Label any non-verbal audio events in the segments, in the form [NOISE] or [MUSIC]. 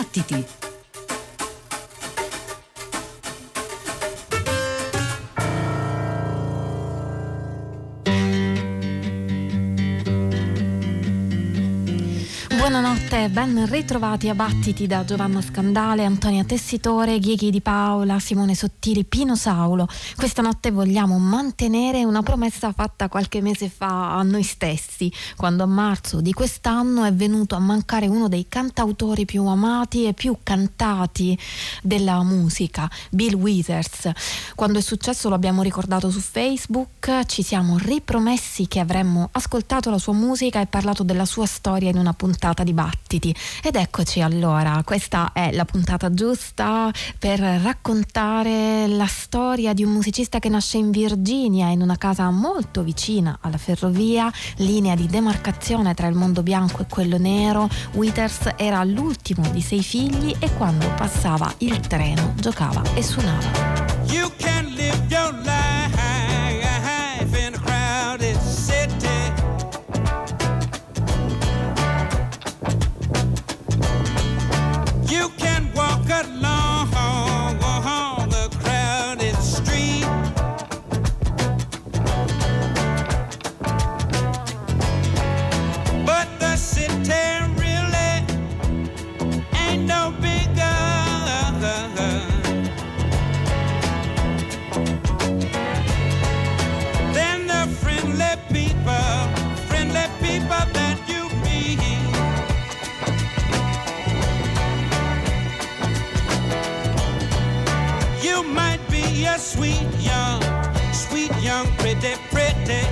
Battiti! Ben ritrovati a Battiti da Giovanna Scandale, Antonia Tessitore, Ghieghi di Paola, Simone Sottili, Pino Saulo. Questa notte vogliamo mantenere una promessa fatta qualche mese fa a noi stessi, quando a marzo di quest'anno è venuto a mancare uno dei cantautori più amati e più cantati della musica, Bill Withers. Quando è successo lo abbiamo ricordato su Facebook, ci siamo ripromessi che avremmo ascoltato la sua musica e parlato della sua storia in una puntata di Battiti. Ed eccoci allora, questa è la puntata giusta per raccontare la storia di un musicista che nasce in Virginia, in una casa molto vicina alla ferrovia, linea di demarcazione tra il mondo bianco e quello nero. Withers era l'ultimo di sei figli e quando passava il treno giocava e suonava. A sweet young, sweet young, pretty, pretty.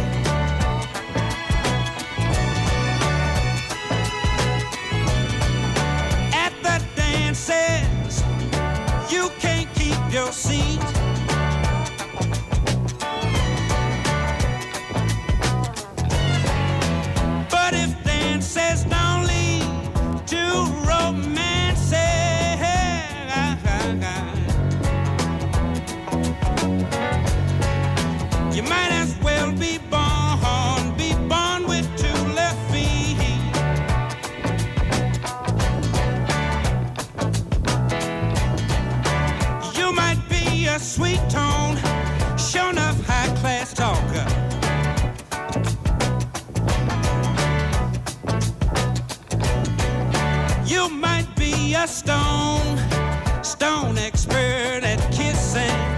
At the dances, you can't keep your seat. But if don't lead a stone, stone expert at kissing.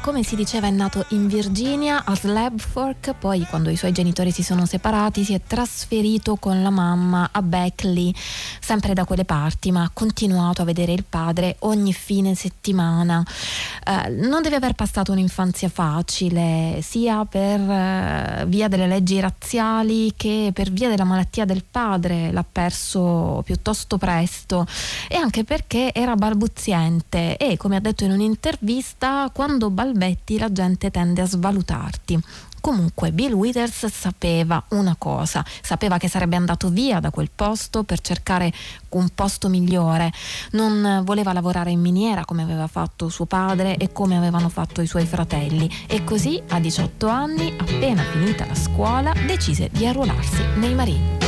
Come si diceva, è nato in Virginia a Slab Fork, poi quando i suoi genitori si sono separati si è trasferito con la mamma a Beckley, sempre da quelle parti, ma ha continuato a vedere il padre ogni fine settimana. Eh, non deve aver passato un'infanzia facile, sia per eh, via delle leggi razziali che per via della malattia del padre, l'ha perso piuttosto presto e anche perché era balbuziente e come ha detto in un'intervista quando balbetti la gente tende a svalutarti. Comunque Bill Withers sapeva una cosa, sapeva che sarebbe andato via da quel posto per cercare un posto migliore, non voleva lavorare in miniera come aveva fatto suo padre e come avevano fatto i suoi fratelli e così a 18 anni, appena finita la scuola, decise di arruolarsi nei marini.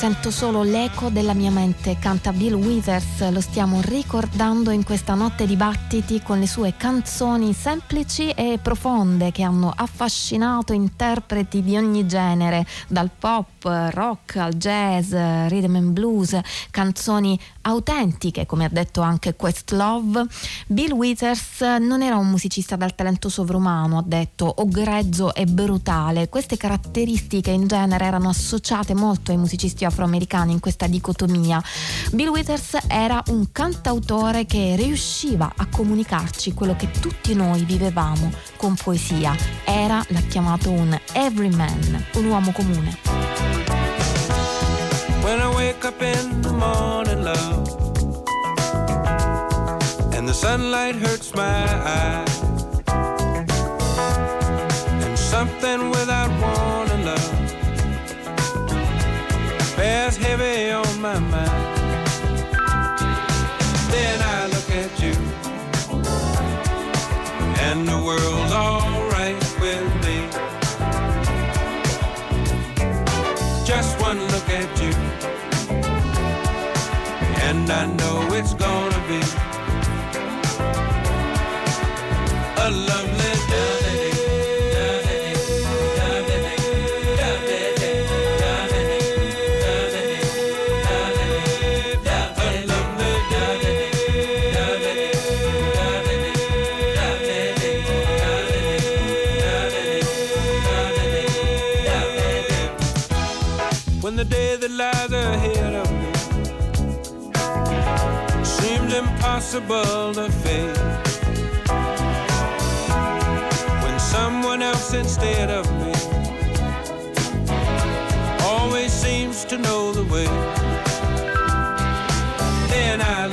Sento solo l'eco della mia mente, canta Bill Withers, lo stiamo ricordando in questa notte di battiti con le sue canzoni semplici e profonde che hanno affascinato interpreti di ogni genere, dal pop, rock al jazz, rhythm and blues, canzoni autentiche, come ha detto anche Questlove. Bill Withers non era un musicista dal talento sovrumano, ha detto, o grezzo e brutale. Queste caratteristiche in genere erano associate molto ai musicisti afroamericani in questa dicotomia. Bill Withers era un cantautore che riusciva a comunicarci quello che tutti noi vivevamo con poesia. Era, l'ha chiamato un everyman, un uomo comune. Wake up in the morning, love, and the sunlight hurts my eyes, and something without I know it's gonna be impossible to face. When someone else instead of me always seems to know the way, then I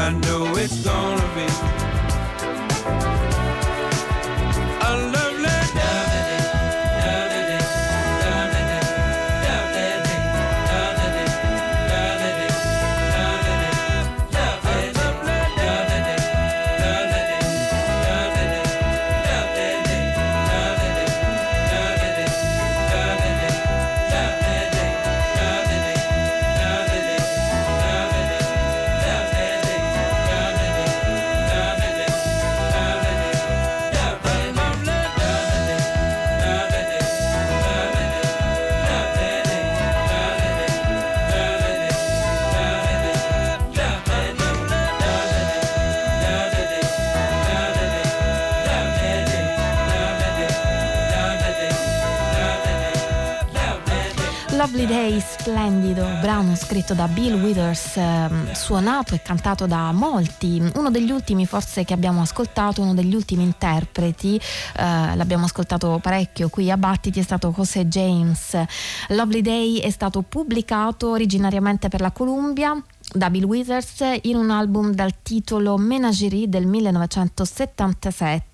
I know it's gonna be Lovely Day, splendido, brano scritto da Bill Withers, ehm, suonato e cantato da molti, uno degli ultimi forse che abbiamo ascoltato, uno degli ultimi interpreti, eh, l'abbiamo ascoltato parecchio qui a Battiti, è stato José James. Lovely Day è stato pubblicato originariamente per la Columbia da Bill Withers in un album dal titolo Menagerie del 1977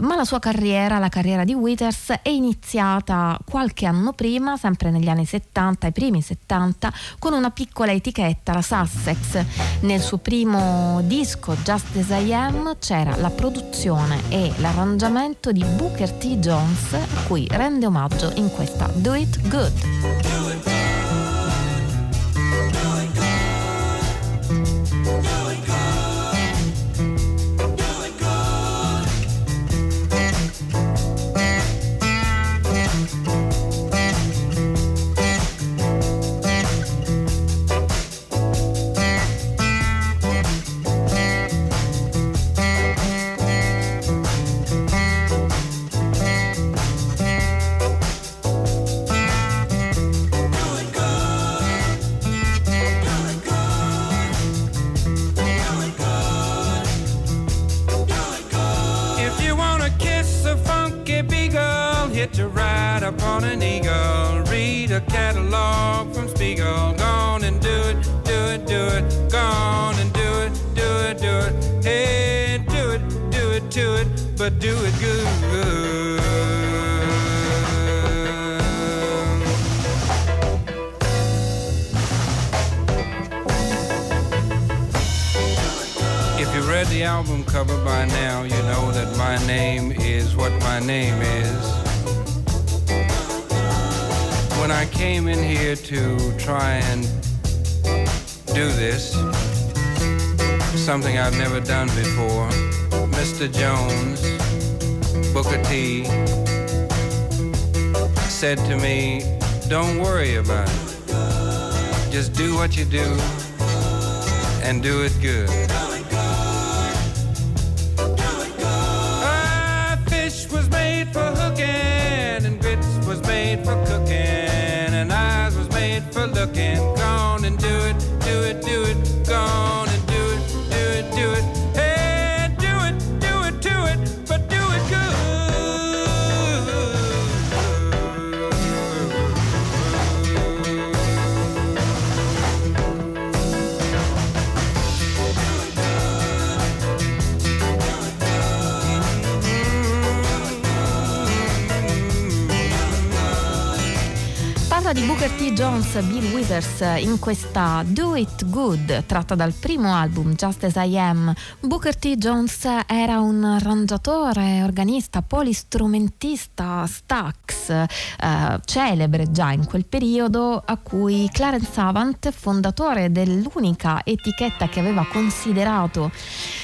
ma la sua carriera, la carriera di Withers è iniziata qualche anno prima, sempre negli anni 70, i primi 70, con una piccola etichetta, la Sussex. Nel suo primo disco Just As I Am c'era la produzione e l'arrangiamento di Booker T. Jones, a cui rende omaggio in questa Do It Good. If hitch a ride upon an eagle. Read a catalog from Spiegel. Gone and do it, do it, do it. Gone and do it, do it, do it. Hey, do it, do it, do it, but do it good. If you read the album cover by now, you know that my name is what my name is. When I came in here to try and do this, something I've never done before, Mr. Jones, Booker T, said to me, Don't worry about it. Just do what you do and do it good. Jones, Bill Withers in questa Do It Good tratta dal primo album Just As I Am. Booker T. Jones era un arrangiatore, organista, polistrumentista, Stax, eh, celebre già in quel periodo, a cui Clarence Savant, fondatore dell'unica etichetta che aveva considerato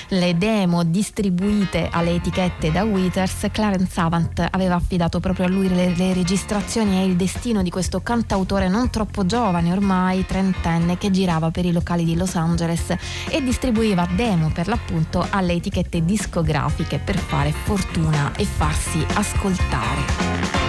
le demo distribuite alle etichette da Withers, Clarence Savant aveva affidato proprio a lui le, le registrazioni e il destino di questo cantautore non troppo giovane ormai, trentenne, che girava per i locali di Los Angeles e distribuiva demo per l'appunto alle etichette discografiche per fare fortuna e farsi ascoltare.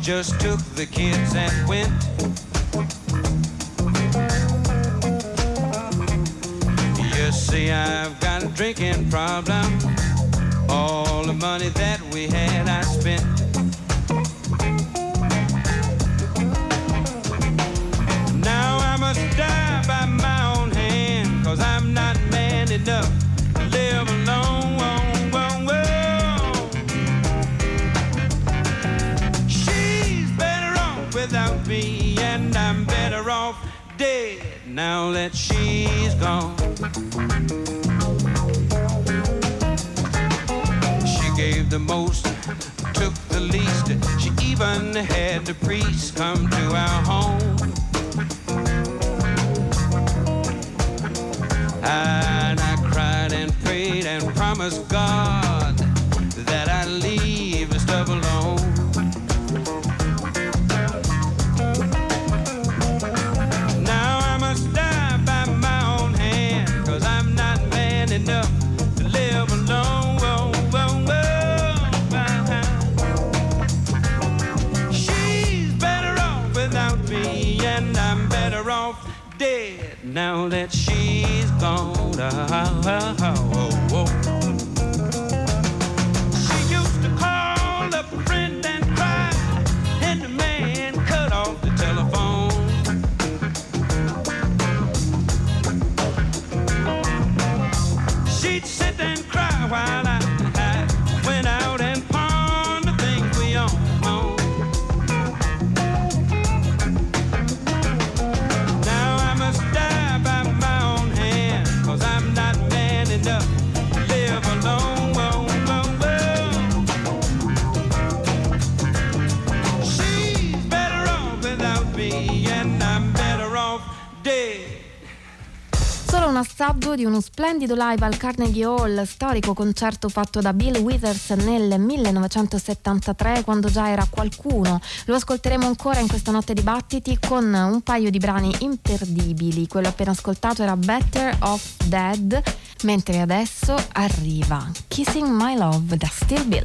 Just took the kids and went. Now that she's gone. Oh, oh, oh. oh. Solo un assaggio di uno splendido live al Carnegie Hall, storico concerto fatto da Bill Withers nel 1973 quando già era qualcuno. Lo ascolteremo ancora in questa notte di battiti con un paio di brani imperdibili. Quello appena ascoltato era Better Off Dead, mentre adesso arriva Kissing My Love da Still Bill.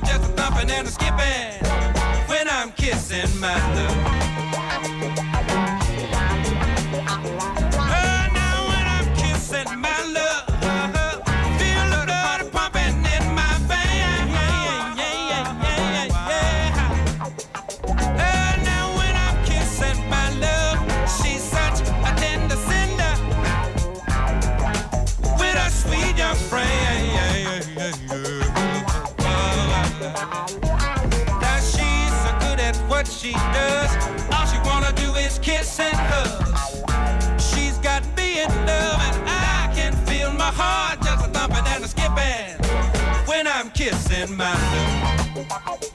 and skipping when I'm kissing my love. Love.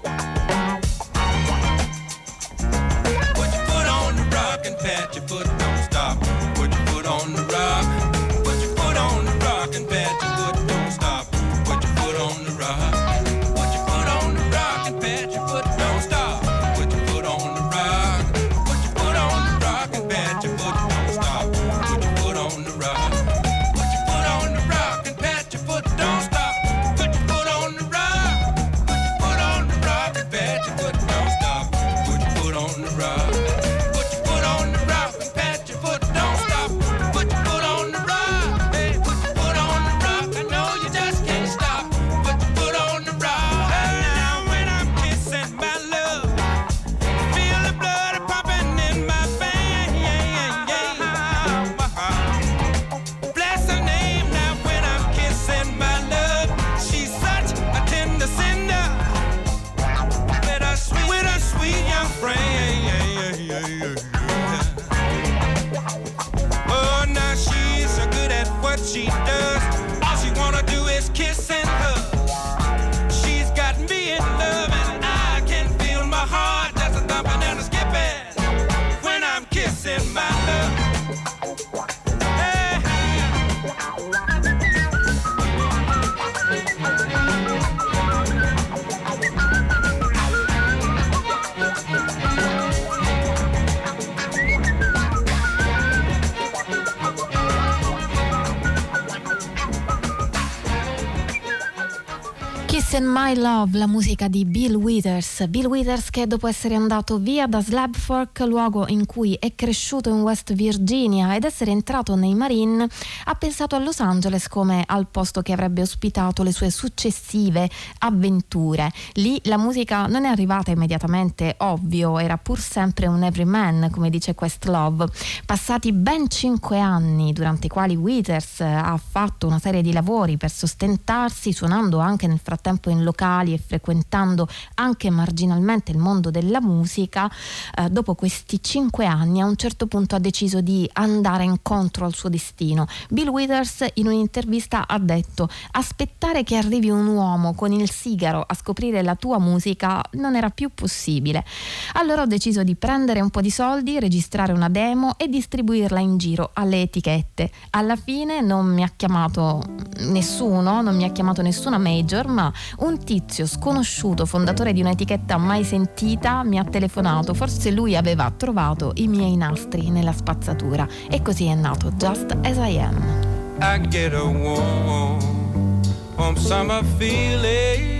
My Love, la musica di Bill Withers. Bill Withers che dopo essere andato via da Slab Fork, luogo in cui è cresciuto in West Virginia ed essere entrato nei Marine, ha pensato a Los Angeles come al posto che avrebbe ospitato le sue successive avventure. Lì la musica non è arrivata immediatamente, ovvio, era pur sempre un everyman, come dice Questlove. Passati ben cinque anni, durante i quali Withers ha fatto una serie di lavori per sostentarsi, suonando anche nel frattempo in locali e frequentando anche marginalmente il mondo della musica, eh, dopo questi cinque anni a un certo punto ha deciso di andare incontro al suo destino. Bill Withers in un'intervista ha detto aspettare che arrivi un uomo con il sigaro a scoprire la tua musica non era più possibile. Allora ho deciso di prendere un po' di soldi, registrare una demo e distribuirla in giro alle etichette. Alla fine non mi ha chiamato nessuno, non mi ha chiamato nessuna major, ma un tizio sconosciuto, fondatore di un'etichetta mai sentita, mi ha telefonato. Forse lui aveva trovato i miei nastri nella spazzatura. E così è nato Just As I Am. I get a warm, warm summer feeling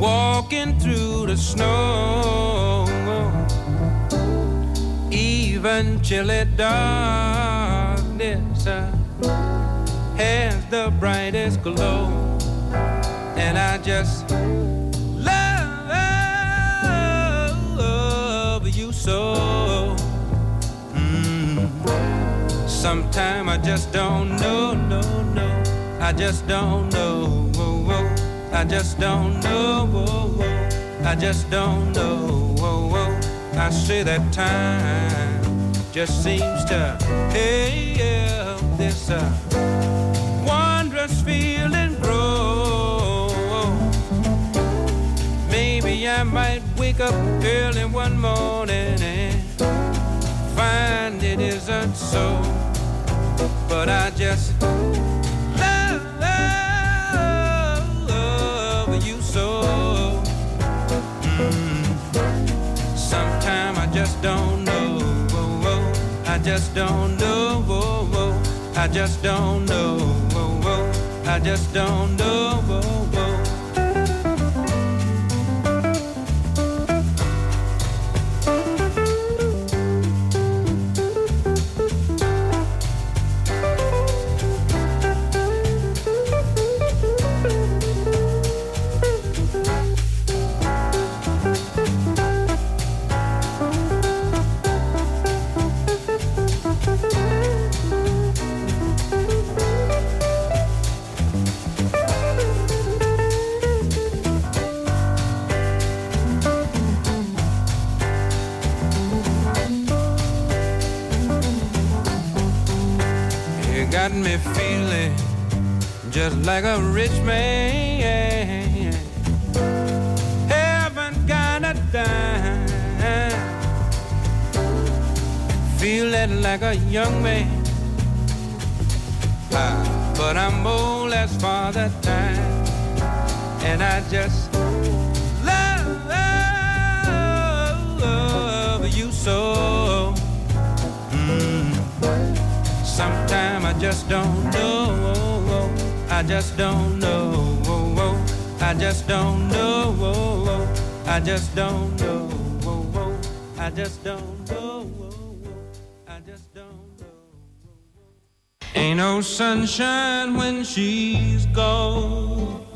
walking through the snow. Even chilly darkness has the brightest glow. And I just love you so. Mm. Sometime I just don't know, no, no. I just don't know. Whoa, whoa. I just don't know. Whoa, whoa. I just don't know. Whoa, whoa. I say that time just seems to hey yeah, this uh, wondrous feeling I might wake up early one morning and find it isn't so, but I just love love you so mm. sometimes I just don't know. I just don't know. I just don't know. I just don't know. Just like a rich man. Haven't got a dime. Feeling like a young man. Ah, but I'm old as father time. And I just love, love you so. Mm. Sometimes I just don't know I just don't know. I just don't know. I just don't know. I just don't know. I just don't know. Ain't no sunshine when she's gone.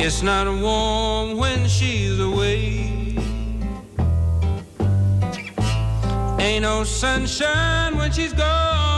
It's not warm when she's away. Ain't no sunshine when she's gone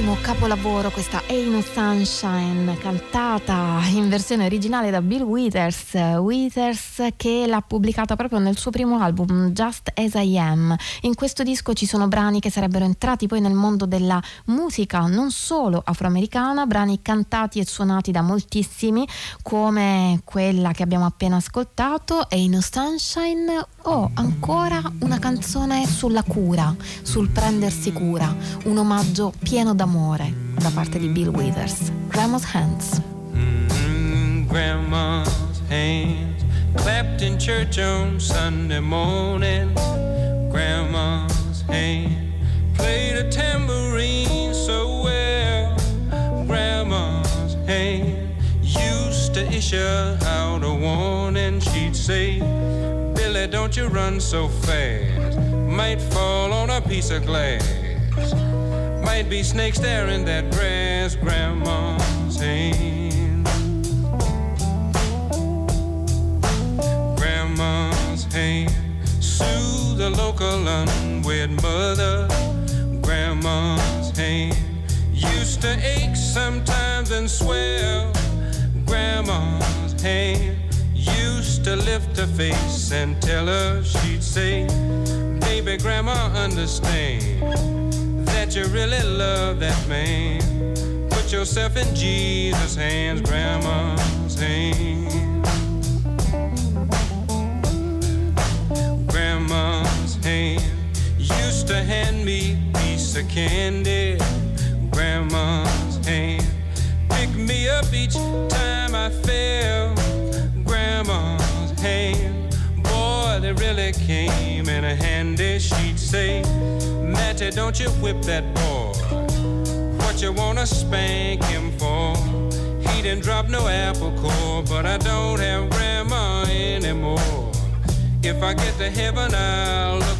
grandissimo capolavoro questa Ain't Sunshine cantata in versione originale da Bill Withers Withers che l'ha pubblicata proprio nel suo primo album Just As I Am. In questo disco ci sono brani che sarebbero entrati poi nel mondo della musica non solo afroamericana brani cantati e suonati da moltissimi come quella che abbiamo appena ascoltato Ain't Sunshine o ancora una canzone sulla cura sul prendersi cura un omaggio pieno d'amore da parte di Bill Withers. Grandma's Hands. Mm, grandma's hands clapped in church on Sunday morning. Grandma's hand played a tambourine so well. Grandma's hand used to issue out a warning. She'd say, Billy, don't you run so fast. Might fall on a piece of glass. Might be snakes there in that grass, Grandma's hand. Grandma's hand soothe the local unwed mother. Grandma's hand used to ache sometimes and swell. Grandma's hand used to lift her face and tell her she'd say, Baby, Grandma, understand that you really love that man. Put yourself in Jesus' hands, Grandma's hands. Grandma's hand used to hand me a piece of candy. Grandma's hand pick me up each time I fell. Grandma's hand, they really came in a handy. She'd say. Matty, don't you whip that boy. What you wanna spank him for? He didn't drop no apple core, but I don't have grandma anymore. If I get to heaven, I'll look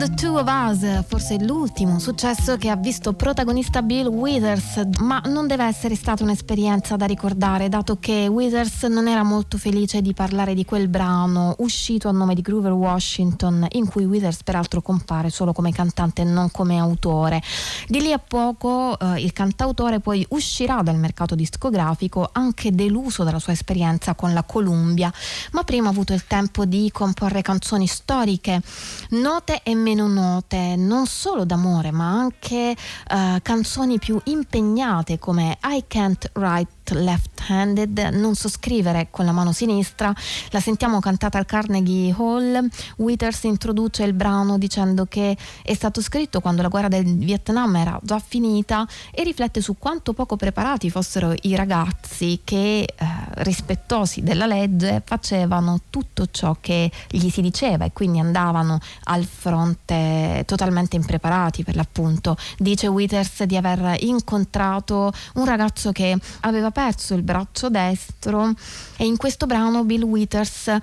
the Two of Us, forse l'ultimo successo che ha visto protagonista Bill Withers, ma non deve essere stata un'esperienza da ricordare, dato che Withers non era molto felice di parlare di quel brano uscito a nome di Groover Washington, in cui Withers peraltro compare solo come cantante e non come autore. Di lì a poco eh, il cantautore poi uscirà dal mercato discografico anche deluso dalla sua esperienza con la Columbia, ma prima ha avuto il tempo di comporre canzoni storiche, note e meno note, non solo d'amore, ma anche uh, canzoni più impegnate come I Can't Write left-handed, non so scrivere con la mano sinistra, la sentiamo cantata al Carnegie Hall, Withers introduce il brano dicendo che è stato scritto quando la guerra del Vietnam era già finita e riflette su quanto poco preparati fossero i ragazzi che eh, rispettosi della legge facevano tutto ciò che gli si diceva e quindi andavano al fronte totalmente impreparati per l'appunto. Dice Withers di aver incontrato un ragazzo che aveva perso il braccio destro e in questo brano Bill Withers eh,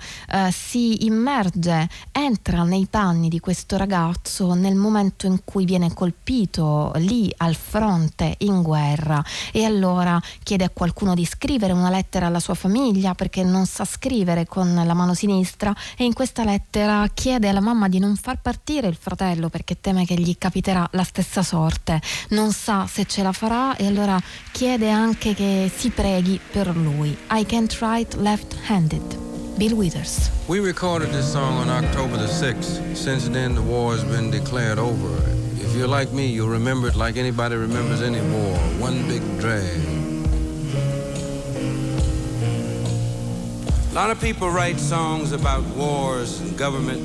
si immerge, entra nei panni di questo ragazzo nel momento in cui viene colpito lì al fronte in guerra. E allora chiede a qualcuno di scrivere una lettera alla sua famiglia perché non sa scrivere con la mano sinistra e in questa lettera chiede alla mamma di non far partire il fratello perché teme che gli capiterà la stessa sorte, non sa se ce la farà e allora chiede anche che si preghi per lui. I can't write left-handed. Bill Withers. We recorded this song on October the 6th. Since then, the war has been declared over. If you're like me, you'll remember it like anybody remembers any war. One big drag. A lot of people write songs about wars and government,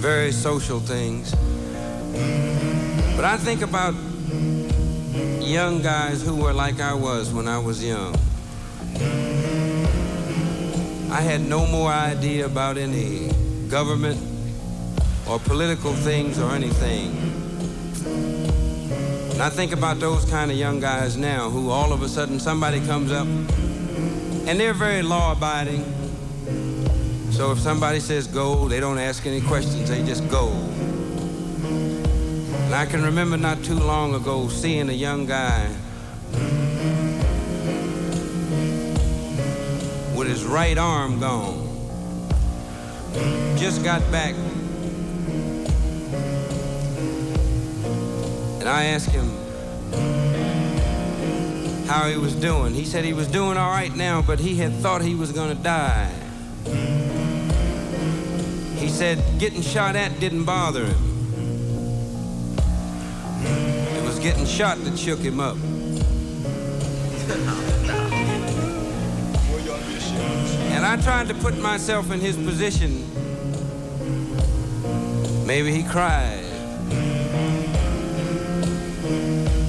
very social things. But I think about young guys who were like I was when I was young. I had no more idea about any government or political things or anything. And I think about those kind of young guys now who all of a sudden somebody comes up and they're very law abiding. So if somebody says go, they don't ask any questions, they just go. And I can remember not too long ago seeing a young guy with his right arm gone. Just got back. And I asked him how he was doing. He said he was doing all right now, but he had thought he was going to die. He said getting shot at didn't bother him. Getting shot that shook him up. and I tried to put myself in his position. Maybe he cried.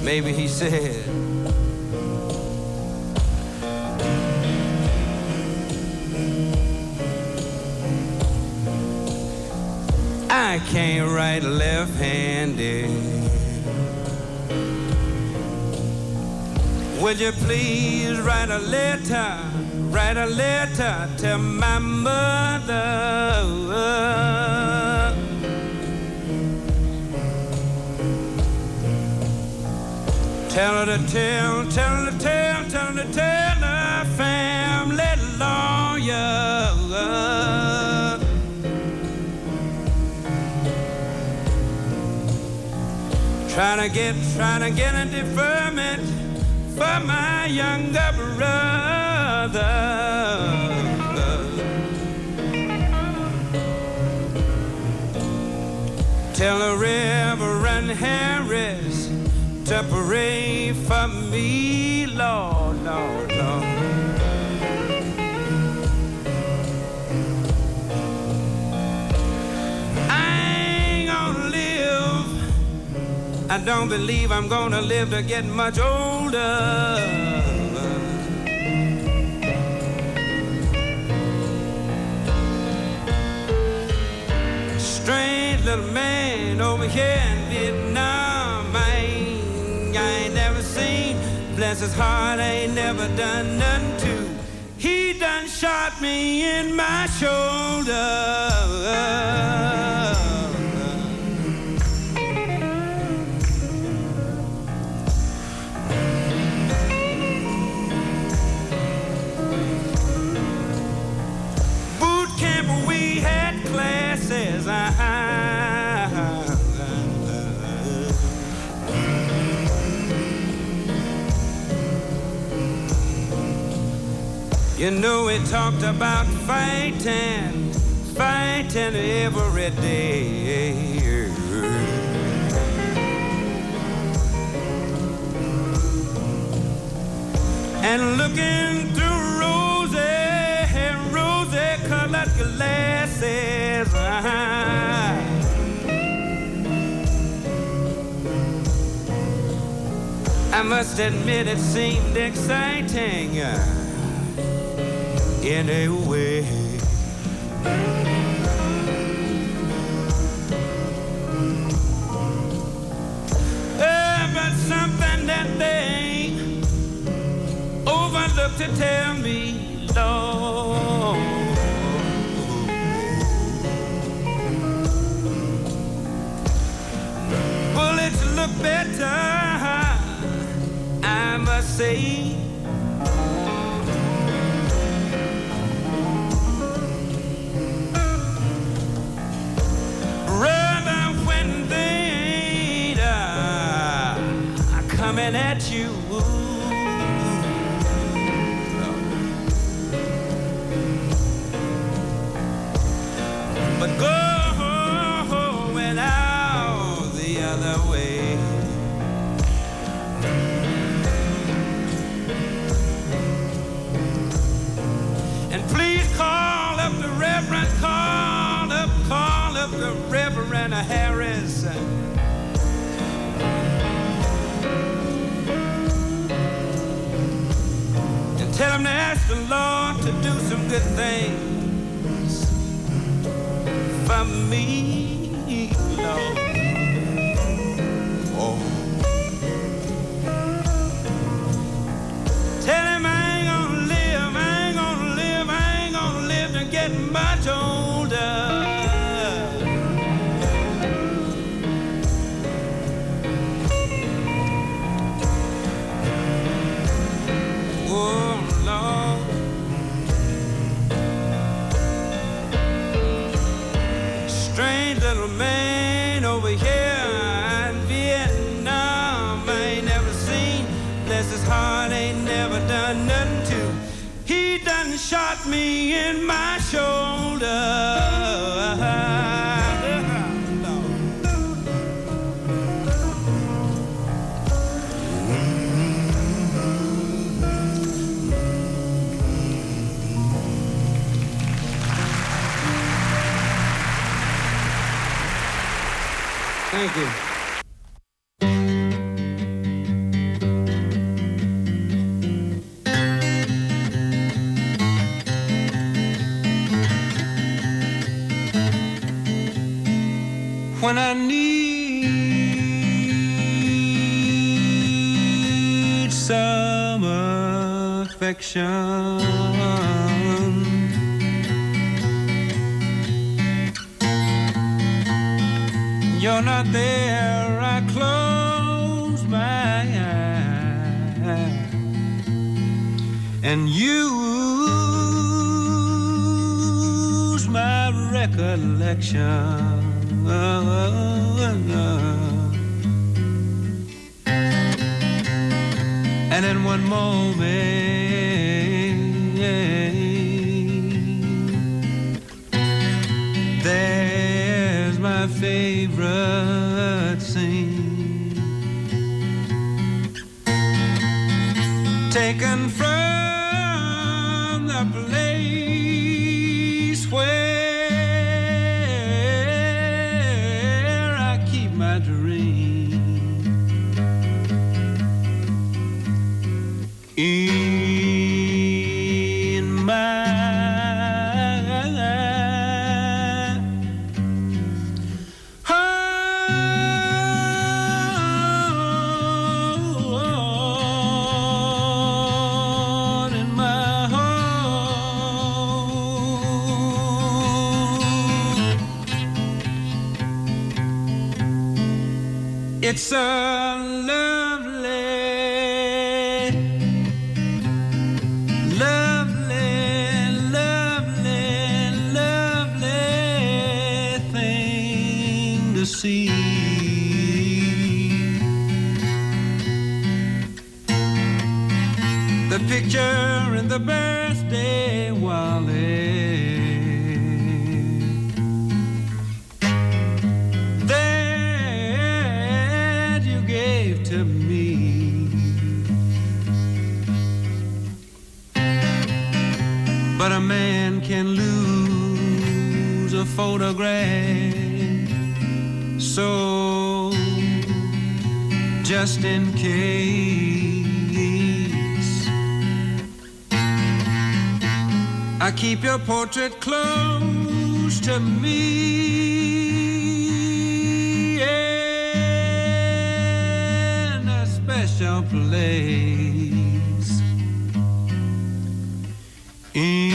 Maybe he said, I can't write left-handed. Would you please write a letter, write a letter to my mother? Tell her to tell, tell her to tell, tell her to tell her family lawyer. Trying to get, trying to get a deferment for my younger brother. Tell the Reverend Harris to pray for me, Lord, I don't believe I'm gonna live to get much older. Strange little man over here in Vietnam. I ain't, I ain't never seen. Bless his heart, I ain't never done nothing to. He done shot me in my shoulder. You know we talked about fighting, fighting every day. And looking through rosy, rosy colored glasses. I must admit it seemed exciting in a way. Uh, but something that they overlooked to tell me, Lord. Bullets look better, I must say. Things for me, Thank you. When I need some affection. You're there, I close my eyes and use my recollection. And in one moment, It's portrait close to me in a special place. In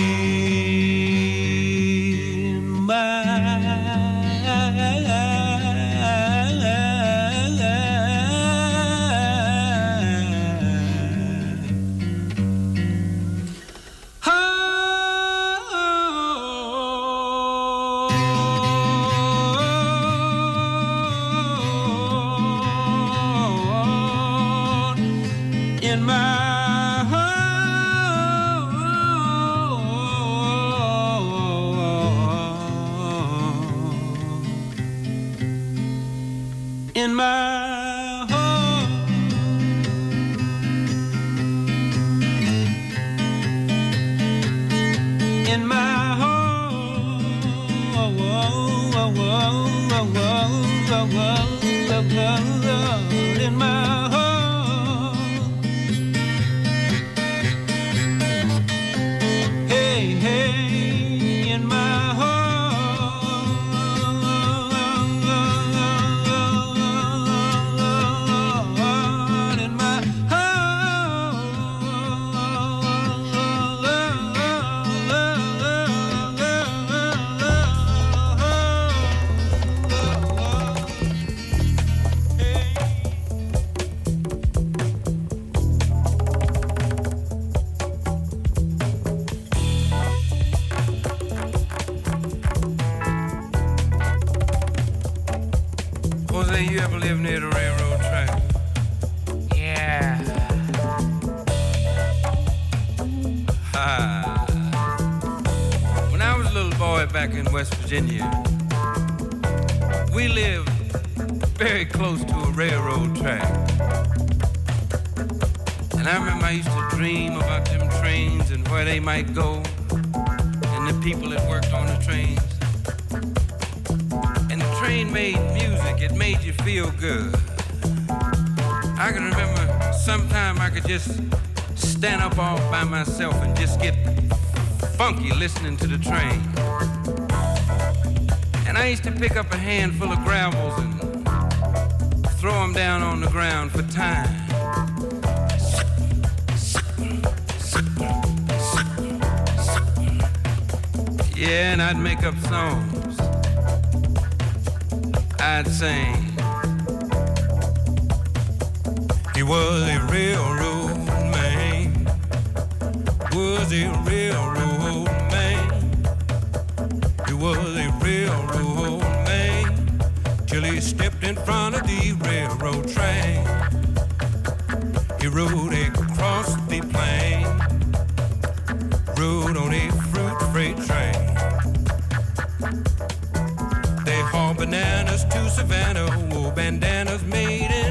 handful of gravels and throw them down on the ground for time. Yeah, and I'd make up songs. I'd sing. in front of the railroad train. He rode across the plain, rode on a fruit freight train. They haul bananas to Savannah, wore bandanas made in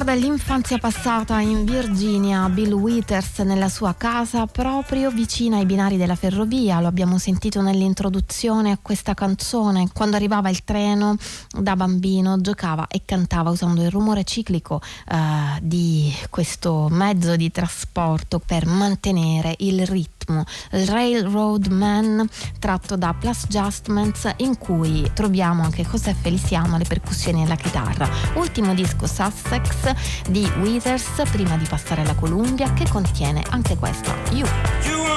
ricorda l'infanzia passata in Virginia, Bill Withers nella sua casa proprio vicina ai binari della ferrovia, lo abbiamo sentito nell'introduzione a questa canzone, quando arrivava il treno da bambino giocava e cantava usando il rumore ciclico eh, di questo mezzo di trasporto per mantenere il ritmo il Railroad Man tratto da Plus Justments in cui troviamo anche José Feliciano alle percussioni e alla chitarra. Ultimo disco Sussex di Withers prima di passare alla Columbia che contiene anche questo You.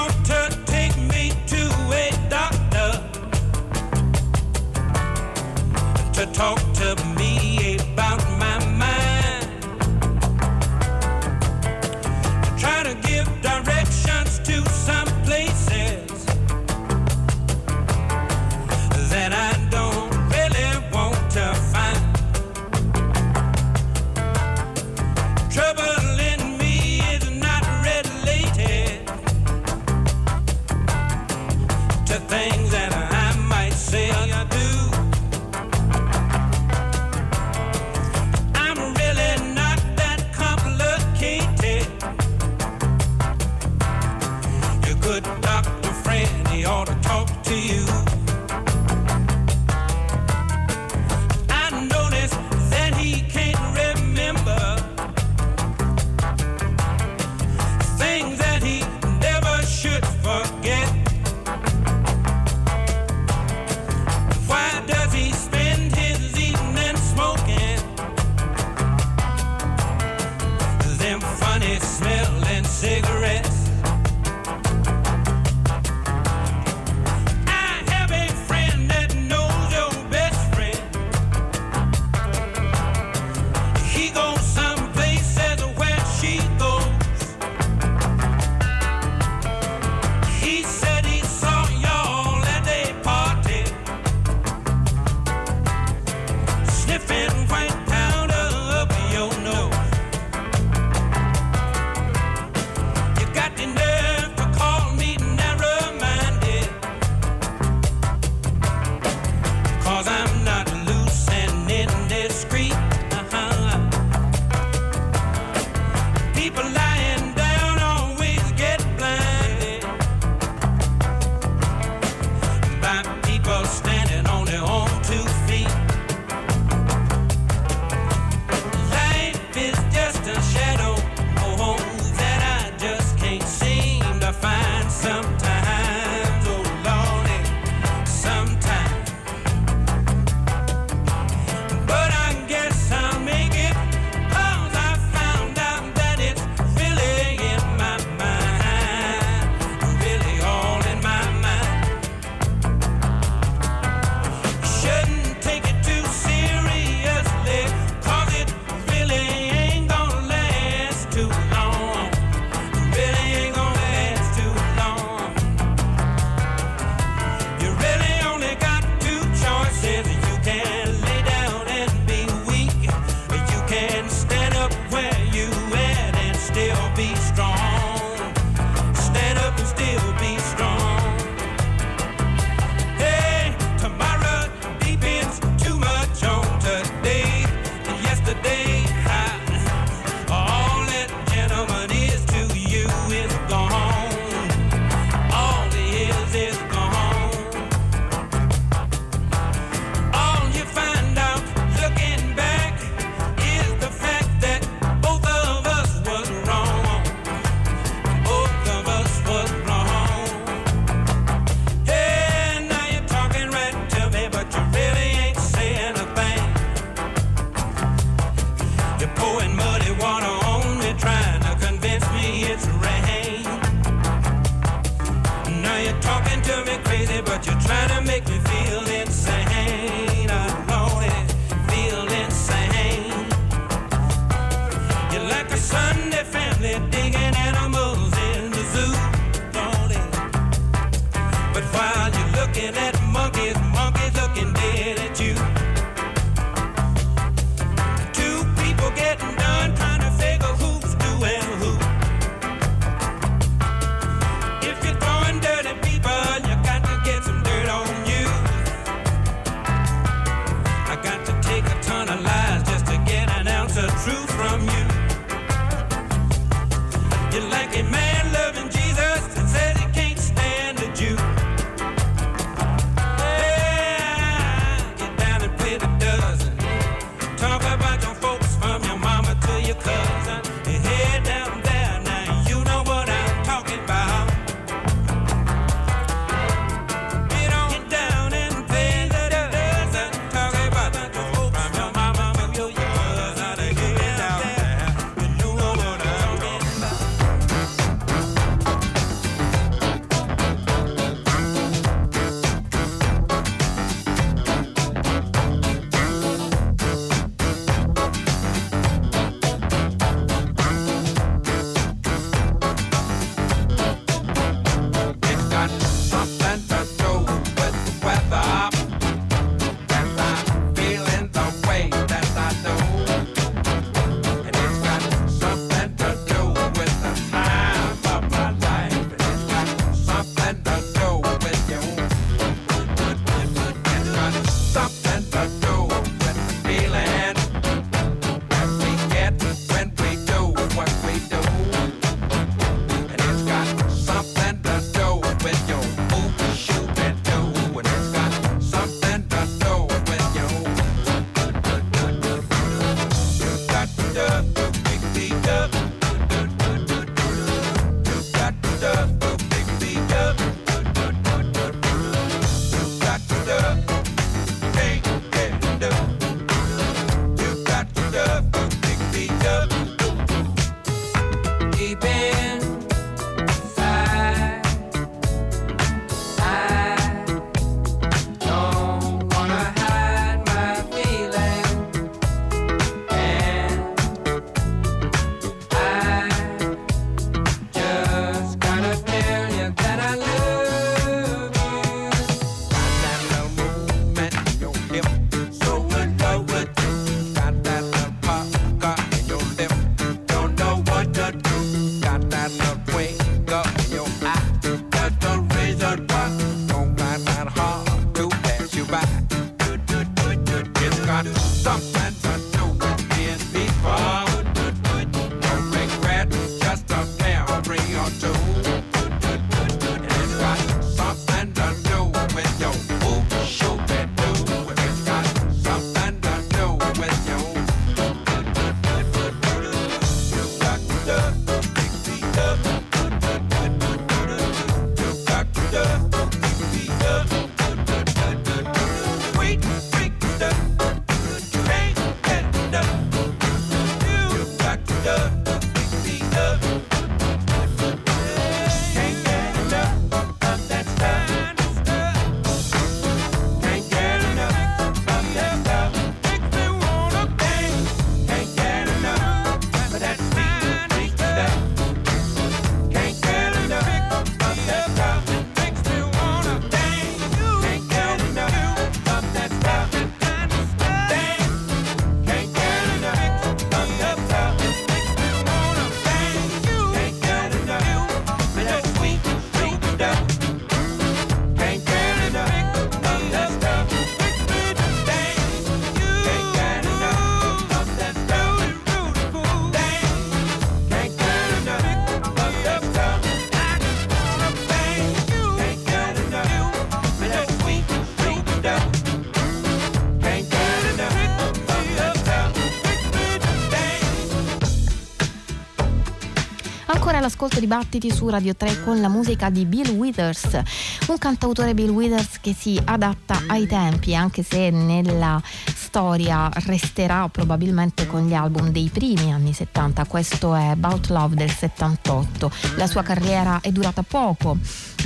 Ancora l'ascolto di battiti su Radio 3 con la musica di Bill Withers, un cantautore Bill Withers che si adatta ai tempi, anche se nella storia resterà probabilmente con gli album dei primi anni 70. Questo è About Love del 78. La sua carriera è durata poco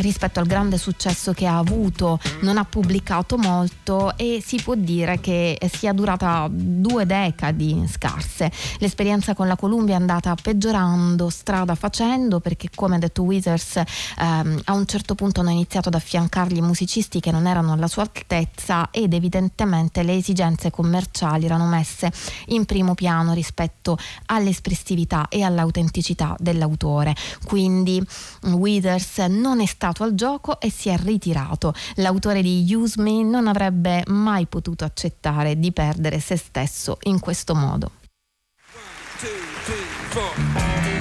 rispetto al grande successo che ha avuto, non ha pubblicato molto e si può dire che sia durata due decadi scarse. L'esperienza con la Columbia è andata peggiorando strada facendo perché come ha detto Withers ehm, a un certo punto hanno iniziato ad affiancargli musicisti che non erano alla sua altezza ed evidentemente le esigenze commerciali erano messe in primo piano rispetto all'espressività e all'autenticità dell'autore. Quindi Withers non è stato stato al gioco e si è ritirato. L'autore di Use Me non avrebbe mai potuto accettare di perdere se stesso in questo modo. One, two, three,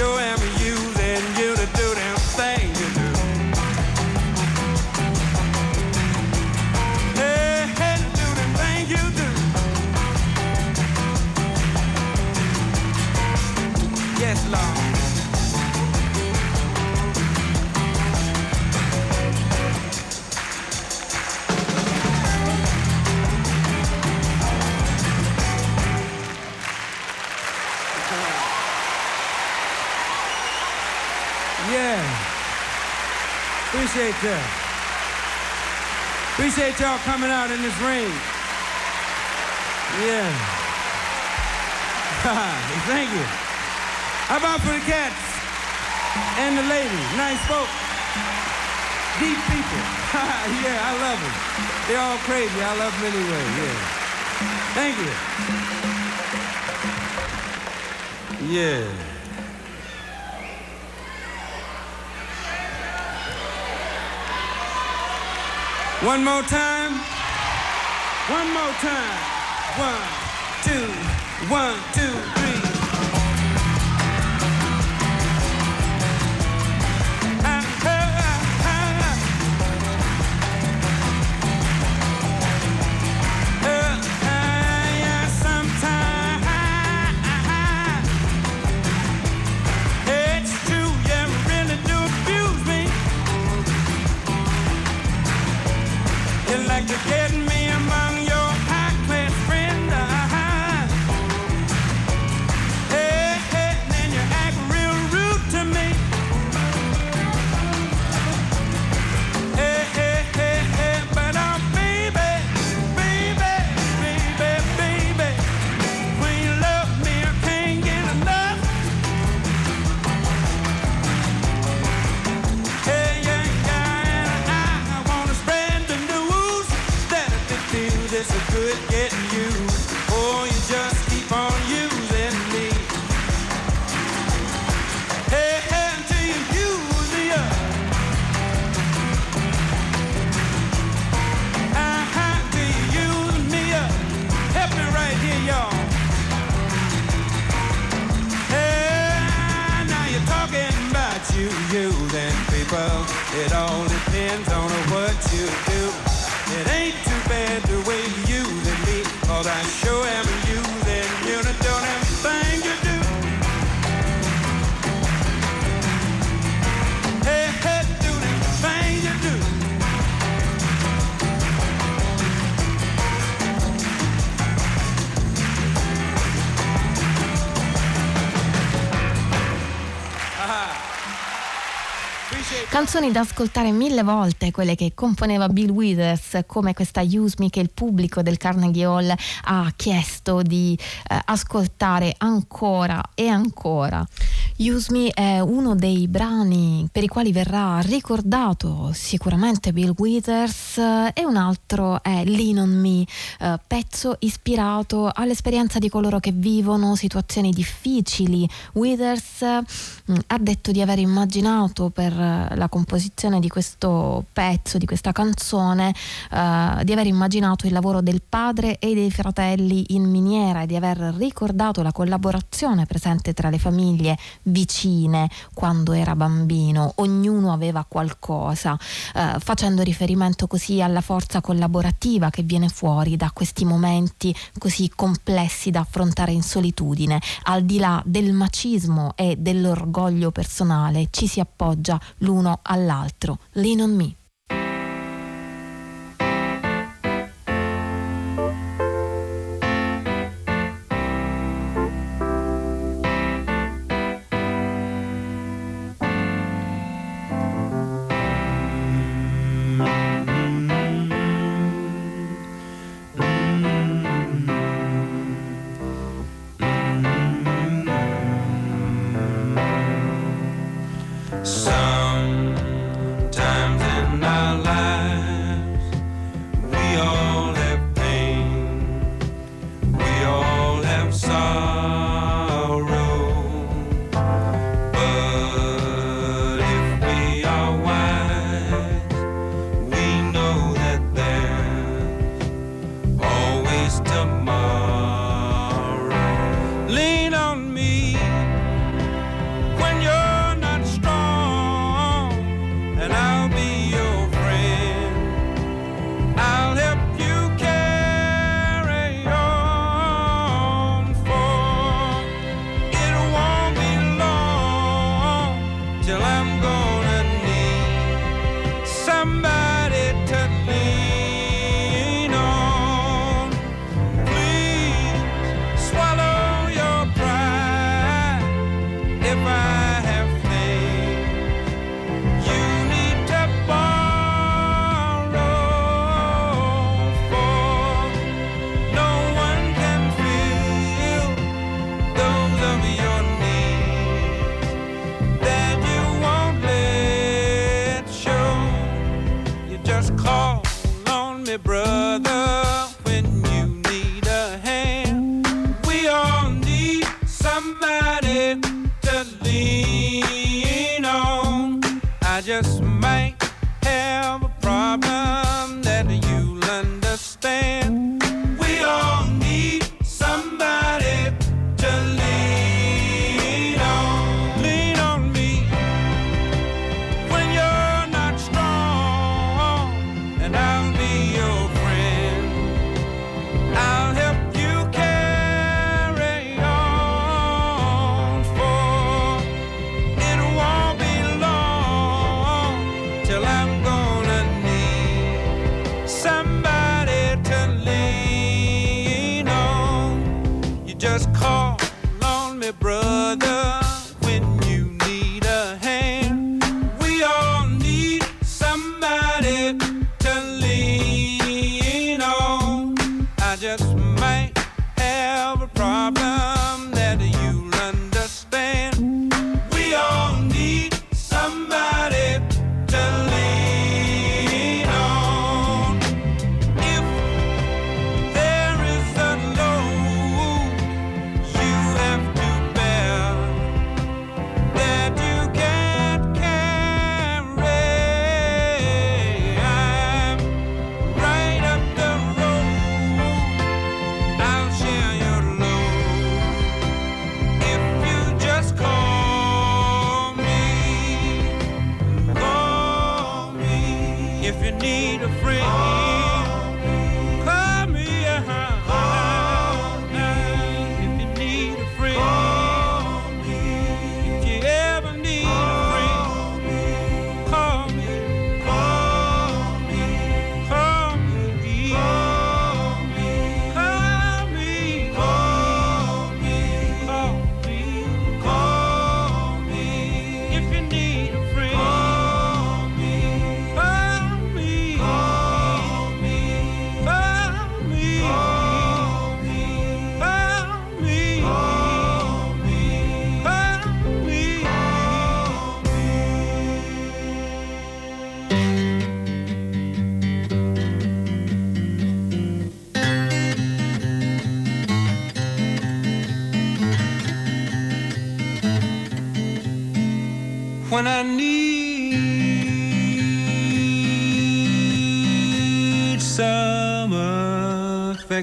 show and we Appreciate that. Appreciate y'all coming out in this rain. Yeah. [LAUGHS] Thank you. How about for the cats and the ladies? Nice folk. Deep people. [LAUGHS] yeah, I love them. They're all crazy. I love them anyway. Yeah. Thank you. Yeah. One more time. One more time. One, two, one, two, Canzoni da ascoltare mille volte, quelle che componeva Bill Withers, come questa Use Me che il pubblico del Carnegie Hall ha chiesto di eh, ascoltare ancora e ancora. Use Me è uno dei brani per i quali verrà ricordato sicuramente Bill Withers eh, e un altro è Lean on Me, eh, pezzo ispirato all'esperienza di coloro che vivono situazioni difficili. Withers mm, ha detto di aver immaginato per eh, la composizione di questo pezzo, di questa canzone, eh, di aver immaginato il lavoro del padre e dei fratelli in miniera e di aver ricordato la collaborazione presente tra le famiglie vicine quando era bambino, ognuno aveva qualcosa, eh, facendo riferimento così alla forza collaborativa che viene fuori da questi momenti così complessi da affrontare in solitudine. Al di là del macismo e dell'orgoglio personale ci si appoggia l'uno all'altro. Lean on me.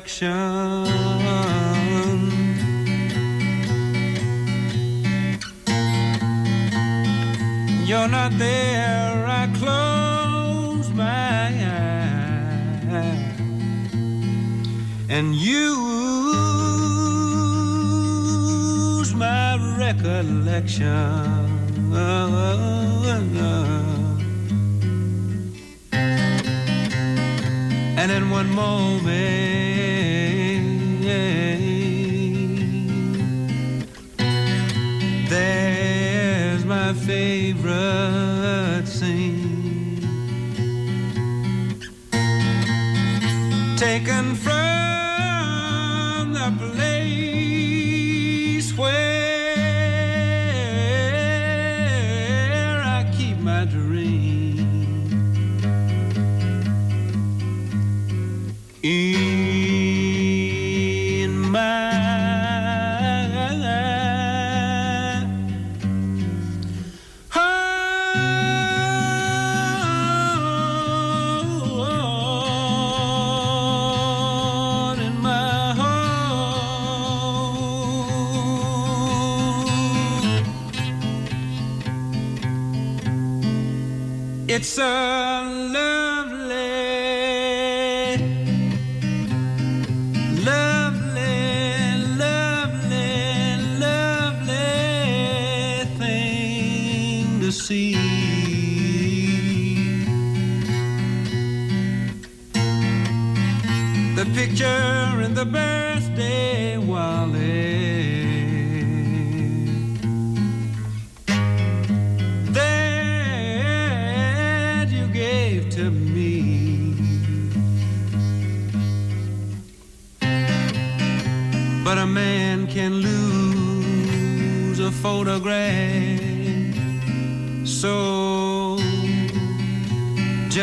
affection. You're not there, I close my eyes, and use my recollection. And in one moment. my favorite scene. Taken from sir.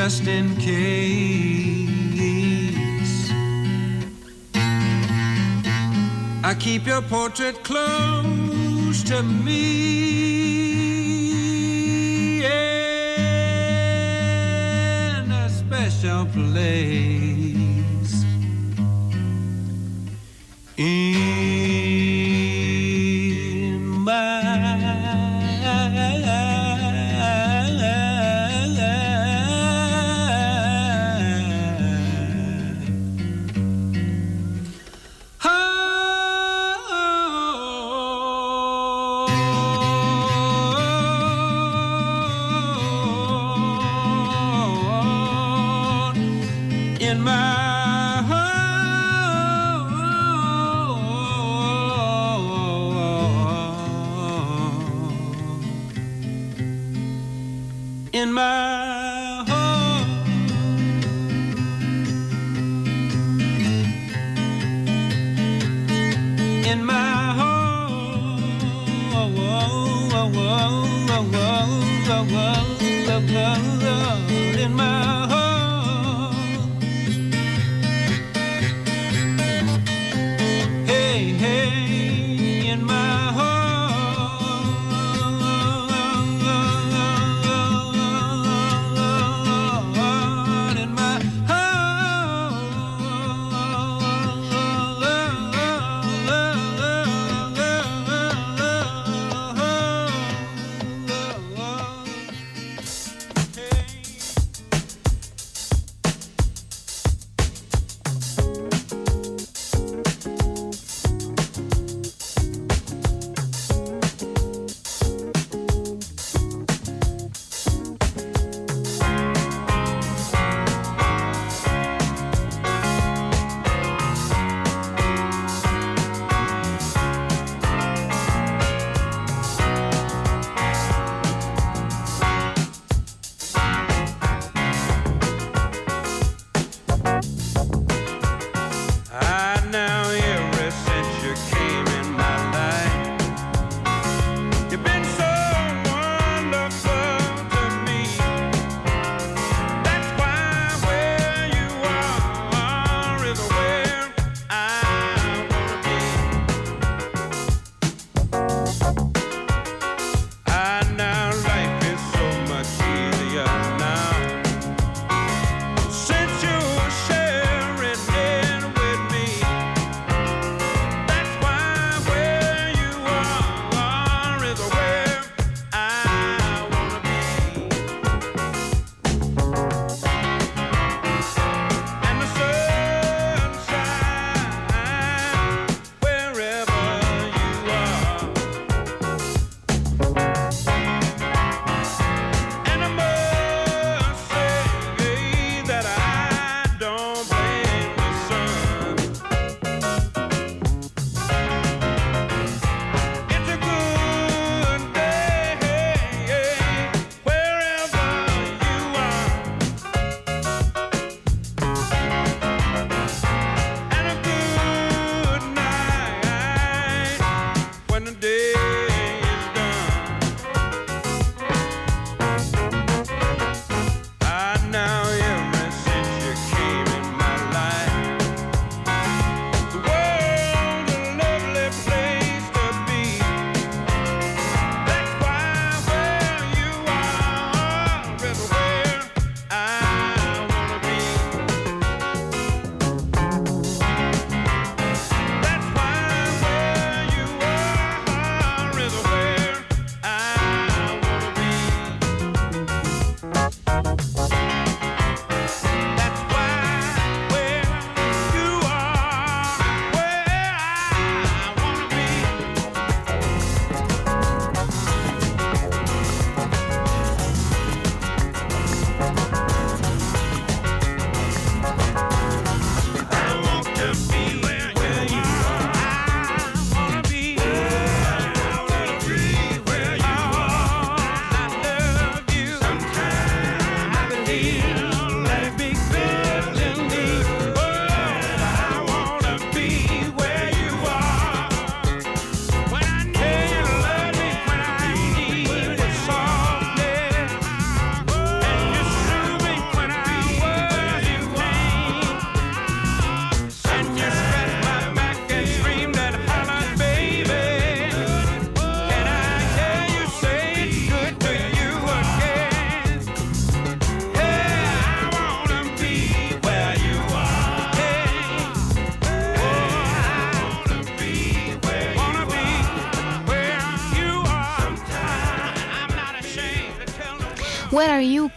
just in case. I keep your portrait close to me in a special place. In my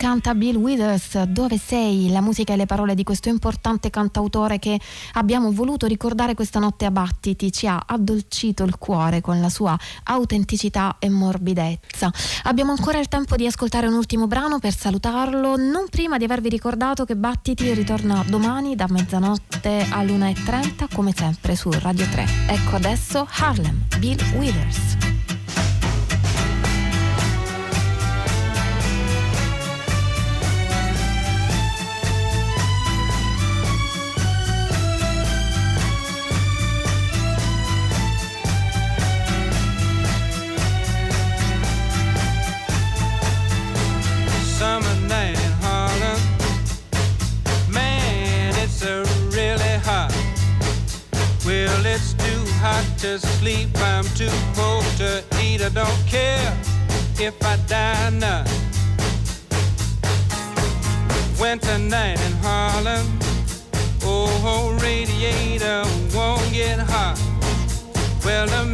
canta Bill Withers, Dove sei? La musica e le parole di questo importante cantautore che abbiamo voluto ricordare questa notte a Battiti, ci ha addolcito il cuore con la sua autenticità e morbidezza. Abbiamo ancora il tempo di ascoltare un ultimo brano per salutarlo, non prima di avervi ricordato che Battiti ritorna domani da mezzanotte alle 1.30 come sempre su Radio 3. Ecco adesso Harlem, Bill Withers. winter night in Harlem. Oh, radiator won't get hot. Well, the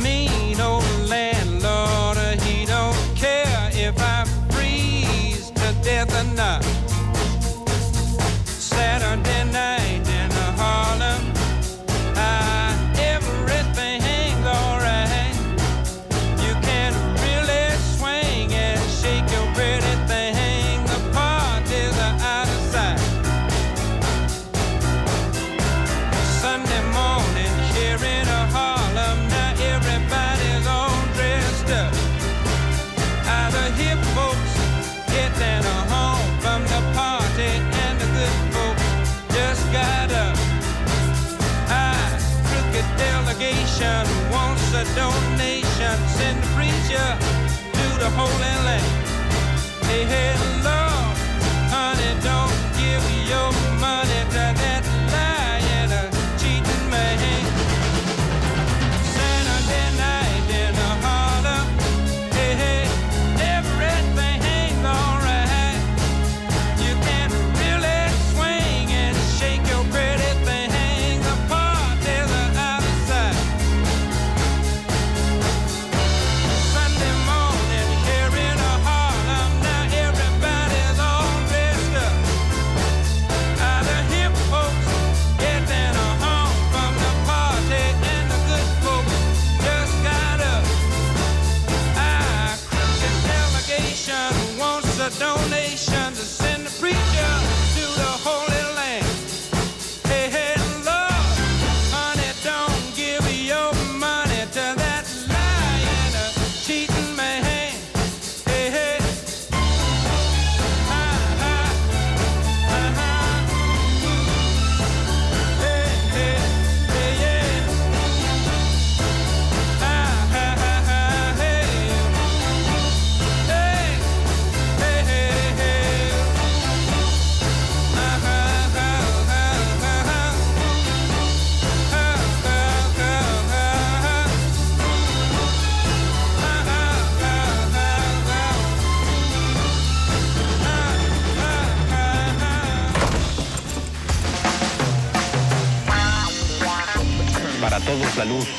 salud.